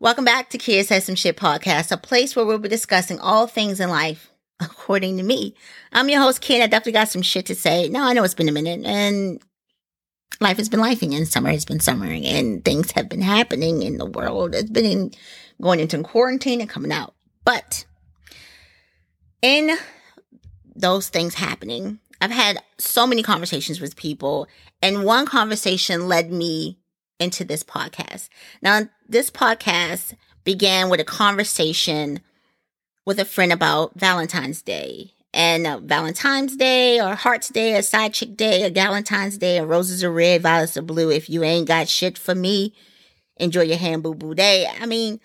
Welcome back to Kids Has Some Shit podcast, a place where we'll be discussing all things in life, according to me. I'm your host, Kid. I definitely got some shit to say. Now I know it's been a minute, and life has been lifing, and summer has been summering, and things have been happening in the world. It's been in, going into quarantine and coming out. But in those things happening, I've had so many conversations with people, and one conversation led me into this podcast. Now, this podcast began with a conversation with a friend about Valentine's Day. And uh, Valentine's Day or Heart's Day or Side Chick Day or Valentine's Day or Roses are Red, Violets are Blue. If you ain't got shit for me, enjoy your hand boo boo day. I mean,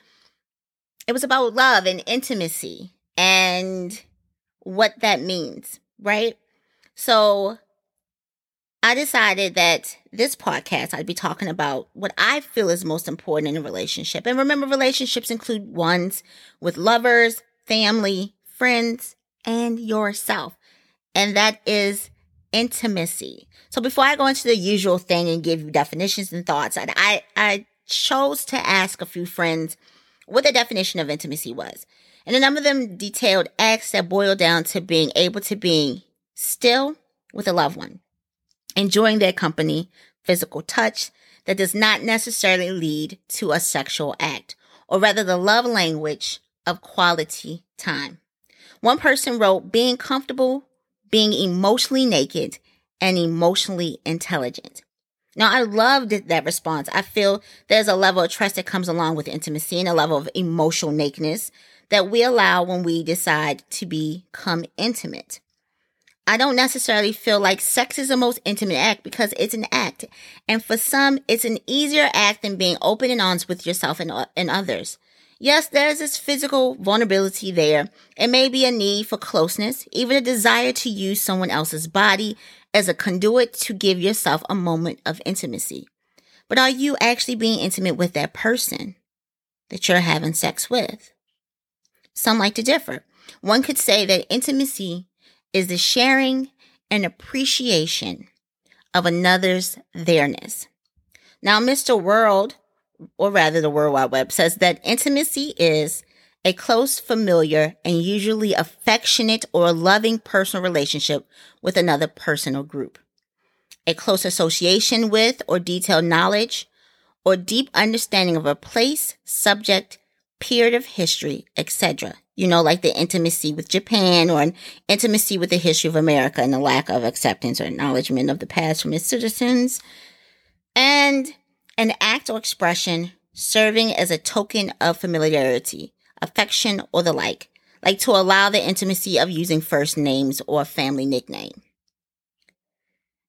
it was about love and intimacy and what that means, right? So I decided that this podcast, I'd be talking about what I feel is most important in a relationship. And remember, relationships include ones with lovers, family, friends, and yourself. And that is intimacy. So before I go into the usual thing and give you definitions and thoughts, I, I, I chose to ask a few friends what the definition of intimacy was. And a number of them detailed acts that boiled down to being able to be still with a loved one enjoying their company, physical touch that does not necessarily lead to a sexual act, or rather the love language of quality time. One person wrote, being comfortable, being emotionally naked, and emotionally intelligent. Now, I loved that response. I feel there's a level of trust that comes along with intimacy and a level of emotional nakedness that we allow when we decide to become intimate. I don't necessarily feel like sex is the most intimate act because it's an act. And for some, it's an easier act than being open and honest with yourself and, uh, and others. Yes, there's this physical vulnerability there. It may be a need for closeness, even a desire to use someone else's body as a conduit to give yourself a moment of intimacy. But are you actually being intimate with that person that you're having sex with? Some like to differ. One could say that intimacy is the sharing and appreciation of another's there-ness. Now, Mr. World, or rather the World Wide Web, says that intimacy is a close, familiar, and usually affectionate or loving personal relationship with another person or group. A close association with or detailed knowledge or deep understanding of a place, subject, period of history, etc you know, like the intimacy with Japan or an intimacy with the history of America and the lack of acceptance or acknowledgement of the past from its citizens, and an act or expression serving as a token of familiarity, affection, or the like, like to allow the intimacy of using first names or family nickname.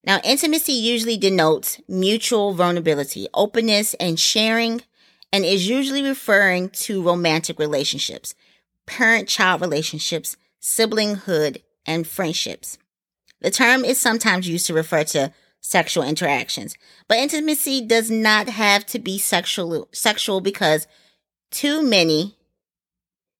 Now, intimacy usually denotes mutual vulnerability, openness, and sharing, and is usually referring to romantic relationships parent child relationships, siblinghood, and friendships. The term is sometimes used to refer to sexual interactions, but intimacy does not have to be sexual sexual because too many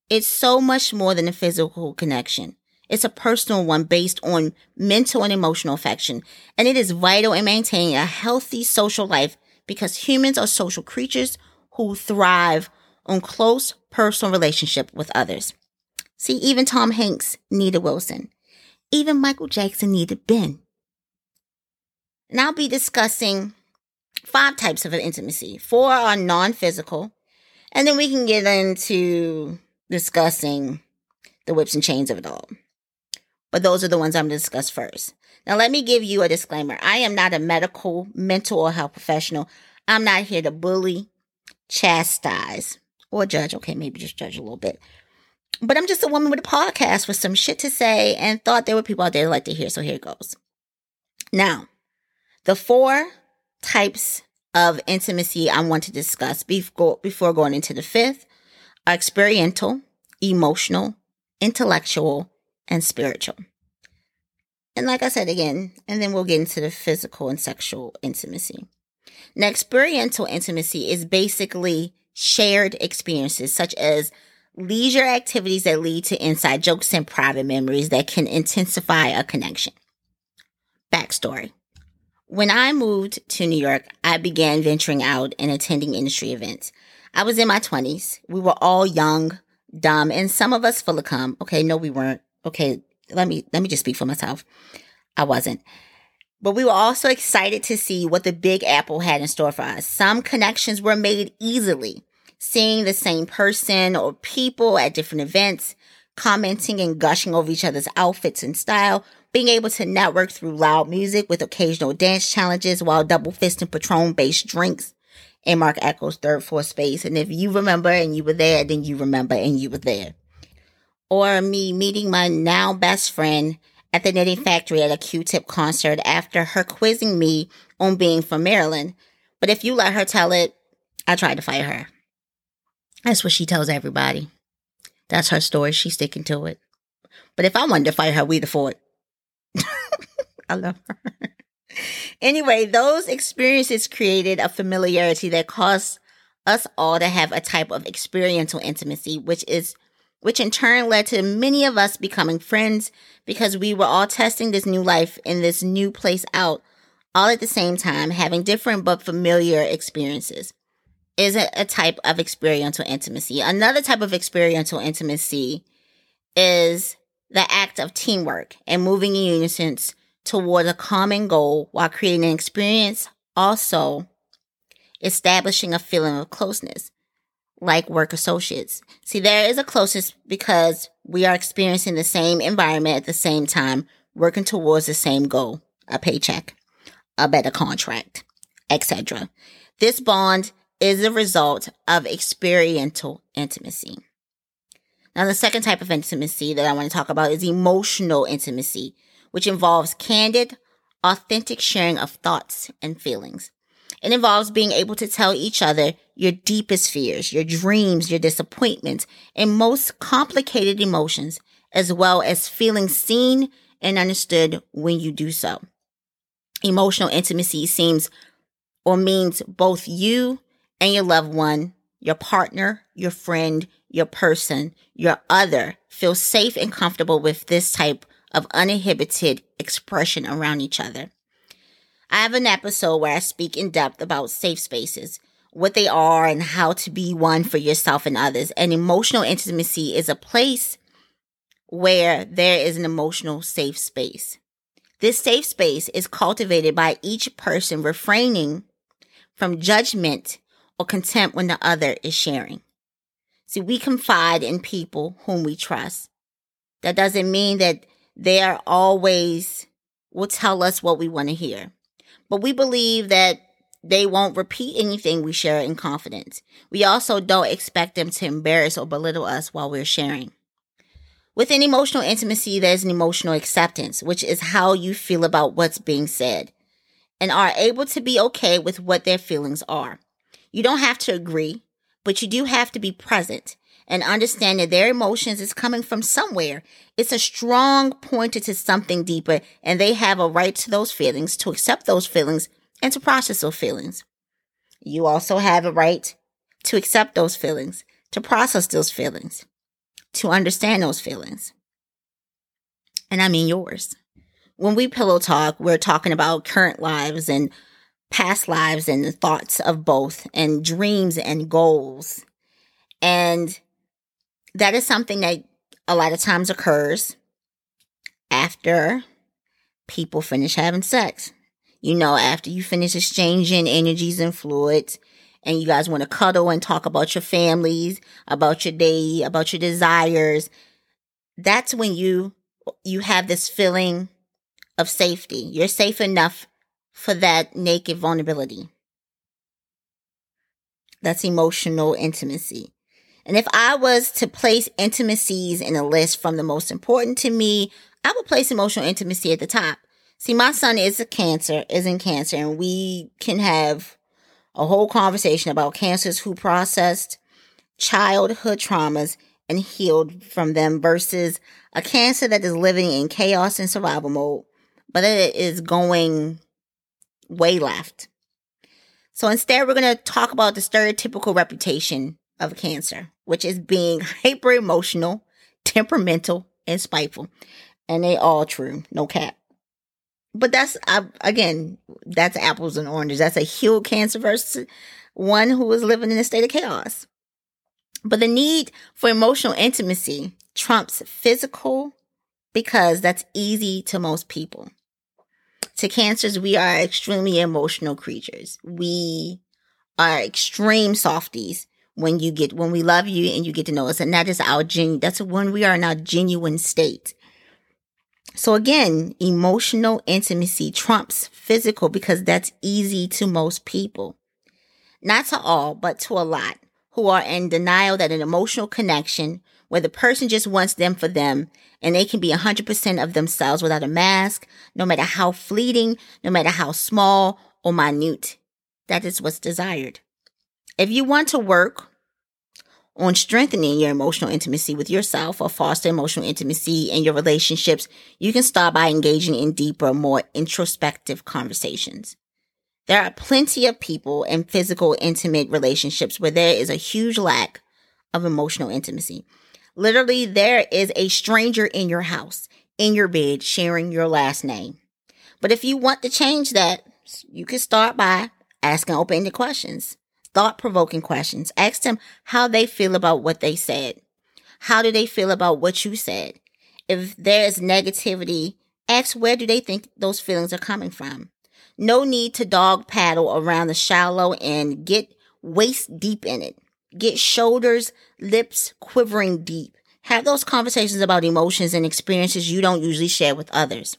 it's so much more than a physical connection. It's a personal one based on mental and emotional affection, and it is vital in maintaining a healthy social life because humans are social creatures who thrive on close personal relationship with others. See, even Tom Hanks needed Wilson. Even Michael Jackson needed Ben. And I'll be discussing five types of intimacy. Four are non-physical. And then we can get into discussing the whips and chains of it all. But those are the ones I'm going to discuss first. Now, let me give you a disclaimer. I am not a medical, mental, or health professional. I'm not here to bully, chastise, or judge. Okay, maybe just judge a little bit. But I'm just a woman with a podcast with some shit to say and thought there were people out there that like to hear. So here it goes. Now, the four types of intimacy I want to discuss before, before going into the fifth are experiential, emotional, intellectual, and spiritual. And like I said again, and then we'll get into the physical and sexual intimacy. Now, experiential intimacy is basically shared experiences such as leisure activities that lead to inside jokes and private memories that can intensify a connection. Backstory. When I moved to New York, I began venturing out and attending industry events. I was in my 20s. We were all young, dumb, and some of us full of cum. Okay, no, we weren't. Okay, let me let me just speak for myself. I wasn't. But we were also excited to see what the Big Apple had in store for us. Some connections were made easily. Seeing the same person or people at different events, commenting and gushing over each other's outfits and style, being able to network through loud music with occasional dance challenges while double fisting Patron based drinks in Marc Ecko's third floor space. And if you remember and you were there, then you remember and you were there. Or me meeting my now best friend at the Knitting mm-hmm. Factory at a Q-Tip concert after her quizzing me on being from Maryland. But if you let her tell it, I tried to fight her. That's what she tells everybody. That's her story. She's sticking to it. But if I wanted to fight her, we'd afford. I love her. anyway, those experiences created a familiarity that caused us all to have a type of experiential intimacy, which is which in turn led to many of us becoming friends because we were all testing this new life in this new place out all at the same time, having different but familiar experiences. Is a, a type of experiential intimacy. Another type of experiential intimacy is the act of teamwork and moving in unison toward a common goal while creating an experience, also establishing a feeling of closeness, like work associates. See, there is a closeness because we are experiencing the same environment at the same time, working towards the same goal, a paycheck, a better contract, etc. This bond is a result of experiential intimacy. Now, the second type of intimacy that I want to talk about is emotional intimacy, which involves candid, authentic sharing of thoughts and feelings. It involves being able to tell each other your deepest fears, your dreams, your disappointments, and most complicated emotions, as well as feeling seen and understood when you do so. Emotional intimacy seems or means both you and your loved one, your partner, your friend, your person, your other feel safe and comfortable with this type of uninhibited expression around each other. I have an episode where I speak in depth about safe spaces, what they are, and how to be one for yourself and others. And emotional intimacy is a place where there is an emotional safe space. This safe space is cultivated by each person refraining from judgment or contempt when the other is sharing. See, we confide in people whom we trust. That doesn't mean that they are always will tell us what we want to hear. But we believe that they won't repeat anything we share in confidence. We also don't expect them to embarrass or belittle us while we're sharing. With an emotional intimacy, there's an emotional acceptance, which is how you feel about what's being said and are able to be okay with what their feelings are. You don't have to agree, but you do have to be present and understand that their emotions is coming from somewhere. It's a strong pointer to something deeper, and they have a right to those feelings, to accept those feelings, and to process those feelings. You also have a right to accept those feelings, to process those feelings, to understand those feelings. And I mean yours. When we pillow talk, we're talking about current lives and past lives and thoughts of both, and dreams and goals. And that is something that a lot of times occurs after people finish having sex. You know, after you finish exchanging energies and fluids, and you guys want to cuddle and talk about your families, about your day, about your desires, that's when you you have this feeling of safety. You're safe enough for that naked vulnerability. That's emotional intimacy. And if I was to place intimacies in a list from the most important to me, I would place emotional intimacy at the top. See, my son is a cancer, is in cancer, and we can have a whole conversation about cancers who processed childhood traumas and healed from them versus a cancer that is living in chaos and survival mode, but it is going way left. So instead, we're going to talk about the stereotypical reputation of cancer, which is being hyper emotional, temperamental, and spiteful. And they all true, no cap. But that's, again, that's apples and oranges. That's a healed cancer versus one who is living in a state of chaos. But the need for emotional intimacy trumps physical because that's easy to most people. To cancers, we are extremely emotional creatures. We are extreme softies when you get when we love you and you get to know us. And that is our genuine that's when we are in our genuine state. So again emotional intimacy trumps physical because that's easy to most people. Not to all but to a lot who are in denial that an emotional connection where the person just wants them for them and they can be 100% of themselves without a mask no matter how fleeting no matter how small or minute that is what's desired if you want to work on strengthening your emotional intimacy with yourself or foster emotional intimacy in your relationships, you can start by engaging in deeper, more introspective conversations. There are plenty of people in physical, intimate relationships where there is a huge lack of emotional intimacy. Literally, there is a stranger in your house, in your bed, sharing your last name. But if you want to change that, you can start by asking open ended questions thought provoking questions. Ask them how they feel about what they said. How do they feel about what you said? If there is negativity, ask where do they think those feelings are coming from. No need to dog paddle around the shallow and get waist deep in it. Get shoulders, lips quivering deep. Have those conversations about emotions and experiences you don't usually share with others.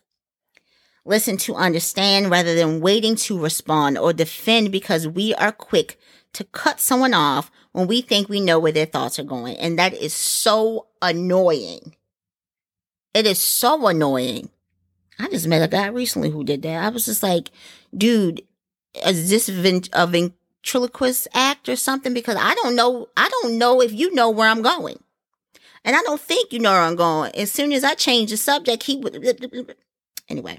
Listen to understand rather than waiting to respond or defend because we are quick to cut someone off when we think we know where their thoughts are going. And that is so annoying. It is so annoying. I just met a guy recently who did that. I was just like, dude, is this a ventriloquist act or something? Because I don't know. I don't know if you know where I'm going. And I don't think you know where I'm going. As soon as I change the subject, he would. Anyway,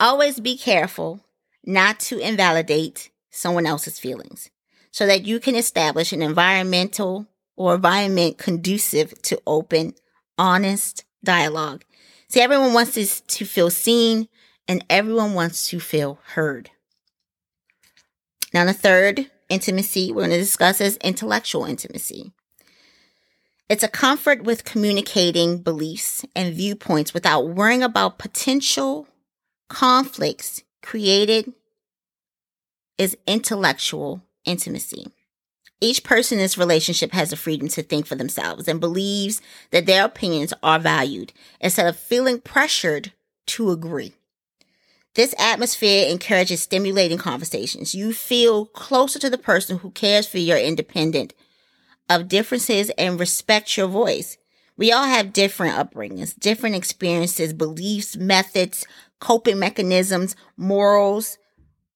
always be careful not to invalidate someone else's feelings so that you can establish an environmental or environment conducive to open, honest dialogue. See, everyone wants this to feel seen and everyone wants to feel heard. Now, the third intimacy we're going to discuss is intellectual intimacy. It's a comfort with communicating beliefs and viewpoints without worrying about potential conflicts created is intellectual intimacy. Each person in this relationship has the freedom to think for themselves and believes that their opinions are valued instead of feeling pressured to agree. This atmosphere encourages stimulating conversations. You feel closer to the person who cares for your independent of differences and respects your voice. We all have different upbringings, different experiences, beliefs, methods, coping mechanisms, morals,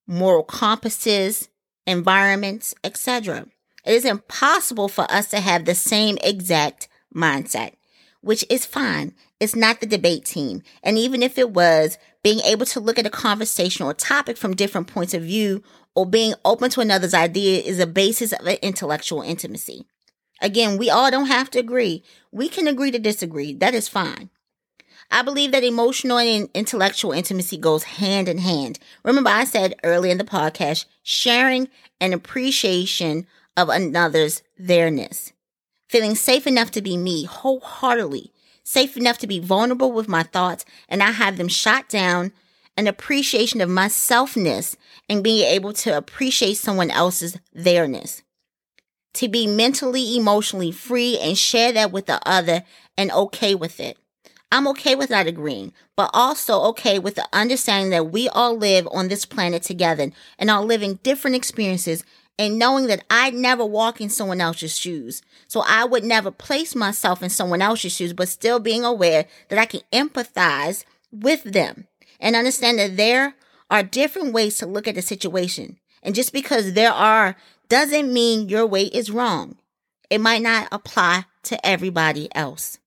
moral compasses, environments, etc. It is impossible for us to have the same exact mindset, which is fine. It's not the debate team. And even if it was, being able to look at a conversation or topic from different points of view or being open to another's idea is a basis of intellectual intimacy. Again, we all don't have to agree. We can agree to disagree. That is fine. I believe that emotional and intellectual intimacy goes hand in hand. Remember, I said early in the podcast, sharing an appreciation of another's theirness. Feeling safe enough to be me wholeheartedly, safe enough to be vulnerable with my thoughts, and I have them shot down, an appreciation of my selfness, and being able to appreciate someone else's theirness. To be mentally, emotionally free and share that with the other and okay with it. I'm okay with not agreeing, but also okay with the understanding that we all live on this planet together and are living different experiences and knowing that I never walk in someone else's shoes. So I would never place myself in someone else's shoes, but still being aware that I can empathize with them and understand that there are different ways to look at the situation. And just because there are doesn't mean your way is wrong. It might not apply to everybody else.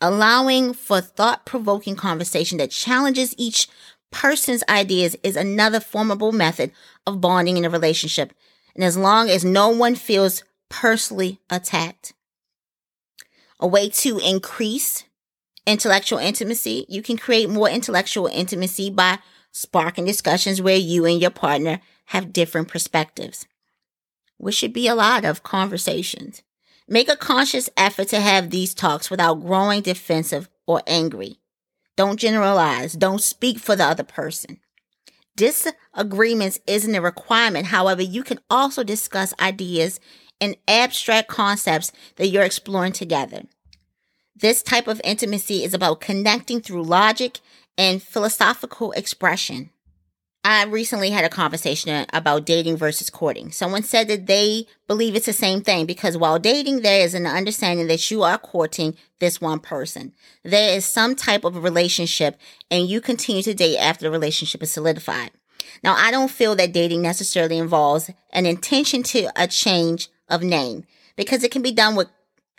Allowing for thought provoking conversation that challenges each person's ideas is another formidable method of bonding in a relationship. And as long as no one feels personally attacked, a way to increase intellectual intimacy, you can create more intellectual intimacy by sparking discussions where you and your partner have different perspectives. which should be a lot of conversations. Make a conscious effort to have these talks without growing defensive or angry. Don't generalize. Don't speak for the other person. Disagreements isn't a requirement. However, you can also discuss ideas and abstract concepts that you're exploring together. This type of intimacy is about connecting through logic and philosophical expression. I recently had a conversation about dating versus courting. Someone said that they believe it's the same thing because while dating, there is an understanding that you are courting this one person. There is some type of relationship and you continue to date after the relationship is solidified. Now, I don't feel that dating necessarily involves an intention to a change of name because it can be done with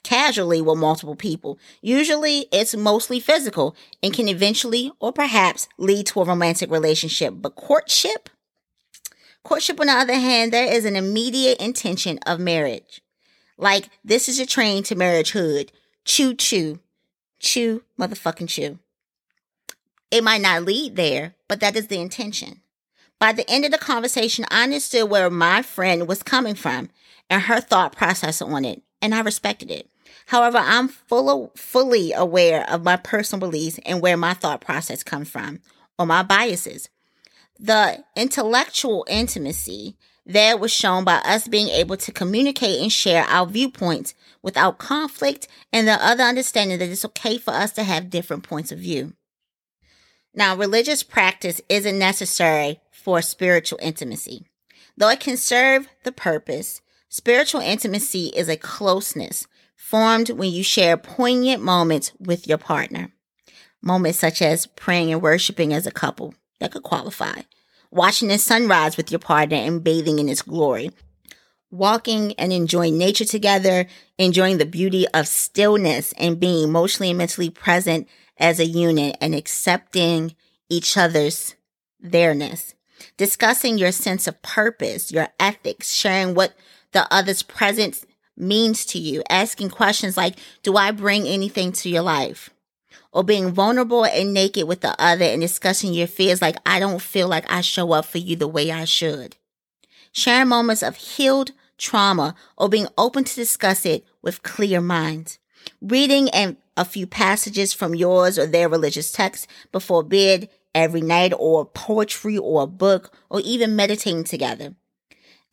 casually with multiple people. Usually it's mostly physical and can eventually or perhaps lead to a romantic relationship. But courtship, courtship on the other hand, there is an immediate intention of marriage. Like this is a train to marriagehood. Choo choo. Choo motherfucking choo. It might not lead there, but that is the intention. By the end of the conversation, I understood where my friend was coming from and her thought process on it, and I respected it. However, I'm full fully aware of my personal beliefs and where my thought process comes from or my biases. The intellectual intimacy there was shown by us being able to communicate and share our viewpoints without conflict and the other understanding that it's okay for us to have different points of view. Now, religious practice isn't necessary for spiritual intimacy. Though it can serve the purpose, spiritual intimacy is a closeness formed when you share poignant moments with your partner. Moments such as praying and worshiping as a couple, that could qualify. Watching the sunrise with your partner and bathing in its glory. Walking and enjoying nature together, enjoying the beauty of stillness and being emotionally and mentally present as a unit and accepting each other's theirness. Discussing your sense of purpose, your ethics, sharing what the other's presence means to you, asking questions like, Do I bring anything to your life? Or being vulnerable and naked with the other and discussing your fears like, I don't feel like I show up for you the way I should. Sharing moments of healed trauma or being open to discuss it with clear minds. Reading and a few passages from yours or their religious text before bed every night or poetry or a book or even meditating together.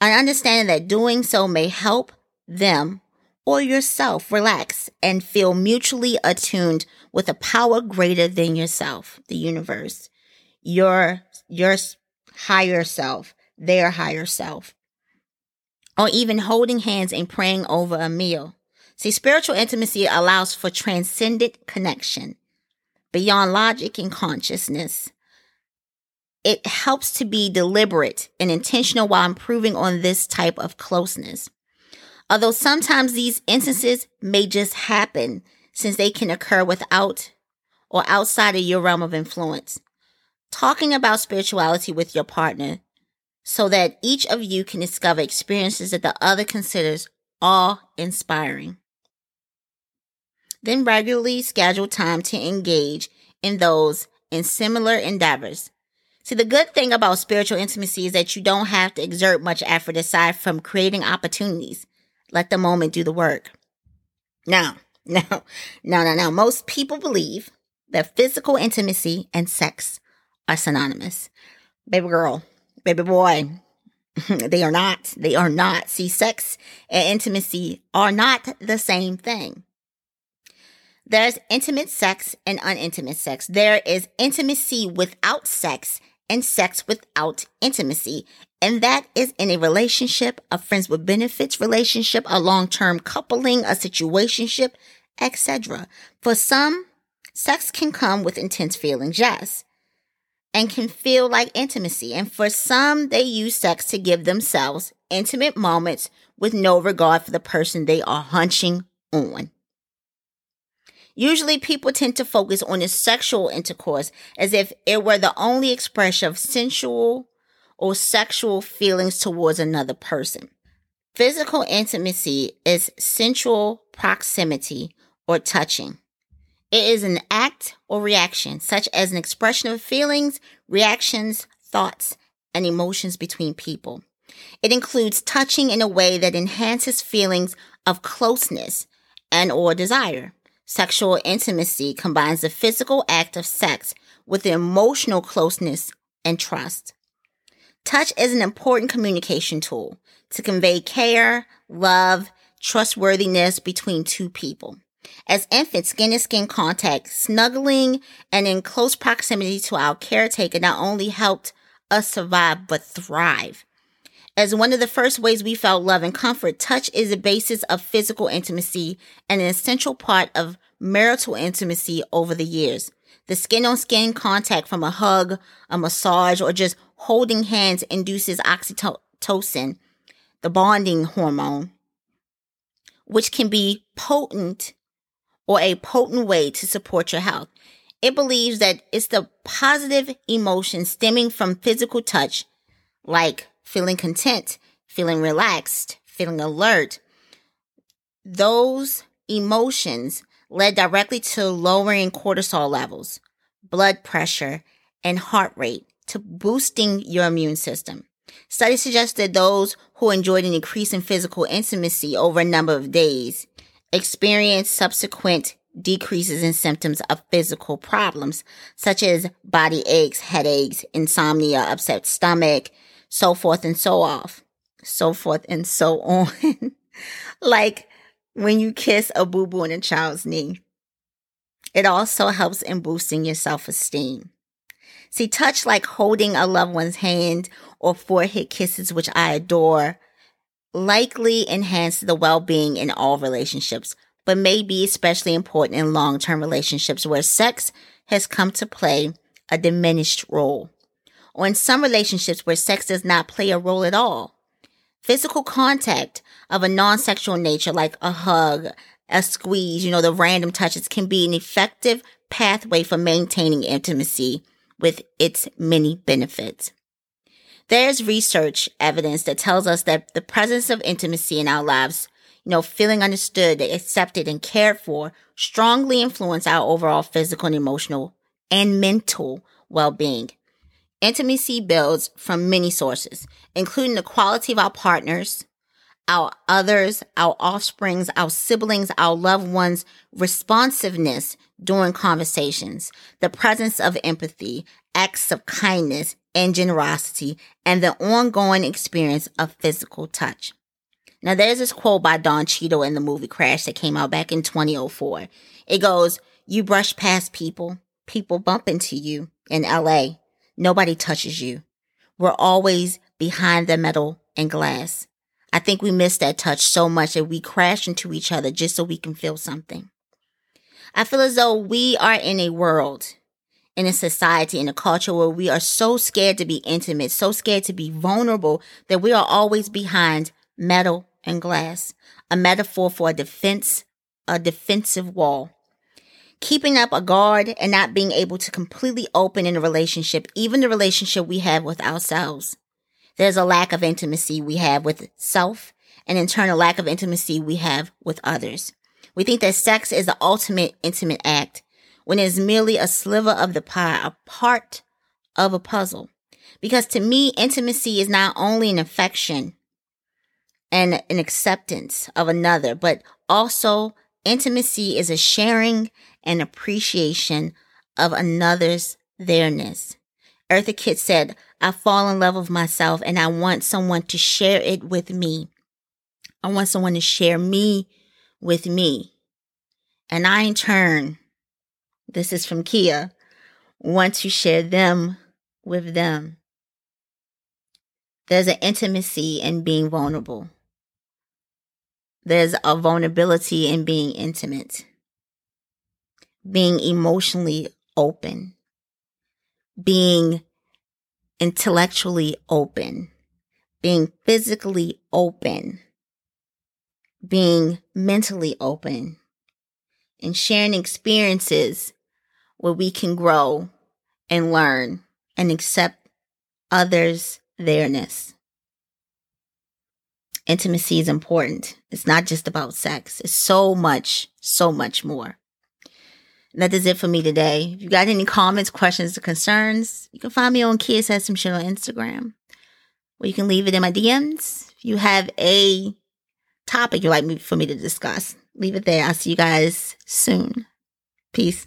And understanding that doing so may help them, or yourself relax and feel mutually attuned with a power greater than yourself, the universe, your, your higher self, their higher self, or even holding hands and praying over a meal. See, spiritual intimacy allows for transcendent connection beyond logic and consciousness. It helps to be deliberate and intentional while improving on this type of closeness. Although sometimes these instances may just happen since they can occur without or outside of your realm of influence. Talking about spirituality with your partner so that each of you can discover experiences that the other considers awe inspiring. Then regularly schedule time to engage in those in similar endeavors. See, the good thing about spiritual intimacy is that you don't have to exert much effort aside from creating opportunities. Let the moment do the work. Now, no, no, no, no. Most people believe that physical intimacy and sex are synonymous. Baby girl, baby boy, they are not. They are not. See, sex and intimacy are not the same thing. There's intimate sex and unintimate sex. There is intimacy without sex and sex without intimacy. And that is in a relationship, a friends with benefits relationship, a long term coupling, a situationship, etc. For some, sex can come with intense feelings, yes, and can feel like intimacy. And for some, they use sex to give themselves intimate moments with no regard for the person they are hunching on. Usually people tend to focus on the sexual intercourse as if it were the only expression of sensual or sexual feelings towards another person. Physical intimacy is sensual proximity or touching. It is an act or reaction, such as an expression of feelings, reactions, thoughts, and emotions between people. It includes touching in a way that enhances feelings of closeness and or desire. Sexual intimacy combines the physical act of sex with the emotional closeness and trust. Touch is an important communication tool to convey care, love, trustworthiness between two people. As infants, skin to skin contact, snuggling, and in close proximity to our caretaker not only helped us survive, but thrive. As one of the first ways we felt love and comfort, touch is the basis of physical intimacy and an essential part of marital intimacy over the years. The skin on skin contact from a hug, a massage, or just holding hands induces oxytocin, the bonding hormone, which can be potent or a potent way to support your health. It believes that it's the positive emotions stemming from physical touch, like feeling content, feeling relaxed, feeling alert. Those emotions led directly to lowering cortisol levels, blood pressure, and heart rate to boosting your immune system. Studies suggest that those who enjoyed an increase in physical intimacy over a number of days experienced subsequent decreases in symptoms of physical problems such as body aches, headaches, insomnia, upset stomach, so forth and so off, so forth and so on. like when you kiss a boo boo on a child's knee. It also helps in boosting your self esteem. See, touch like holding a loved one's hand or forehead kisses, which I adore, likely enhance the well being in all relationships, but may be especially important in long term relationships where sex has come to play a diminished role, or in some relationships where sex does not play a role at all. Physical contact of a non sexual nature, like a hug, a squeeze, you know, the random touches, can be an effective pathway for maintaining intimacy with its many benefits. There's research evidence that tells us that the presence of intimacy in our lives, you know, feeling understood, accepted, and cared for strongly influence our overall physical and emotional and mental well-being. Intimacy builds from many sources, including the quality of our partners, our others, our offsprings, our siblings, our loved ones' responsiveness during conversations, the presence of empathy, acts of kindness, and generosity, and the ongoing experience of physical touch. Now, there's this quote by Don Cheadle in the movie Crash that came out back in 2004. It goes, You brush past people, people bump into you. In LA, nobody touches you. We're always behind the metal and glass. I think we miss that touch so much that we crash into each other just so we can feel something. I feel as though we are in a world in a society, in a culture where we are so scared to be intimate, so scared to be vulnerable that we are always behind metal and glass, a metaphor for a defense, a defensive wall. Keeping up a guard and not being able to completely open in a relationship, even the relationship we have with ourselves. There's a lack of intimacy we have with self, and in turn, a lack of intimacy we have with others. We think that sex is the ultimate intimate act, when it's merely a sliver of the pie, a part of a puzzle. Because to me, intimacy is not only an affection and an acceptance of another, but also intimacy is a sharing and appreciation of another's theirs. Eartha Kitt said, I fall in love with myself and I want someone to share it with me. I want someone to share me with me. And I, in turn, this is from Kia. Want to share them with them. There's an intimacy in being vulnerable. There's a vulnerability in being intimate. Being emotionally open. Being intellectually open. Being physically open. Being mentally open. And sharing experiences where we can grow and learn and accept others' theirs. Intimacy is important. It's not just about sex. It's so much, so much more. And that is it for me today. If you got any comments, questions, or concerns, you can find me on Kids Has Some Shit on Instagram. or you can leave it in my DMs. If you have a topic you'd like me for me to discuss, leave it there. I'll see you guys soon. Peace.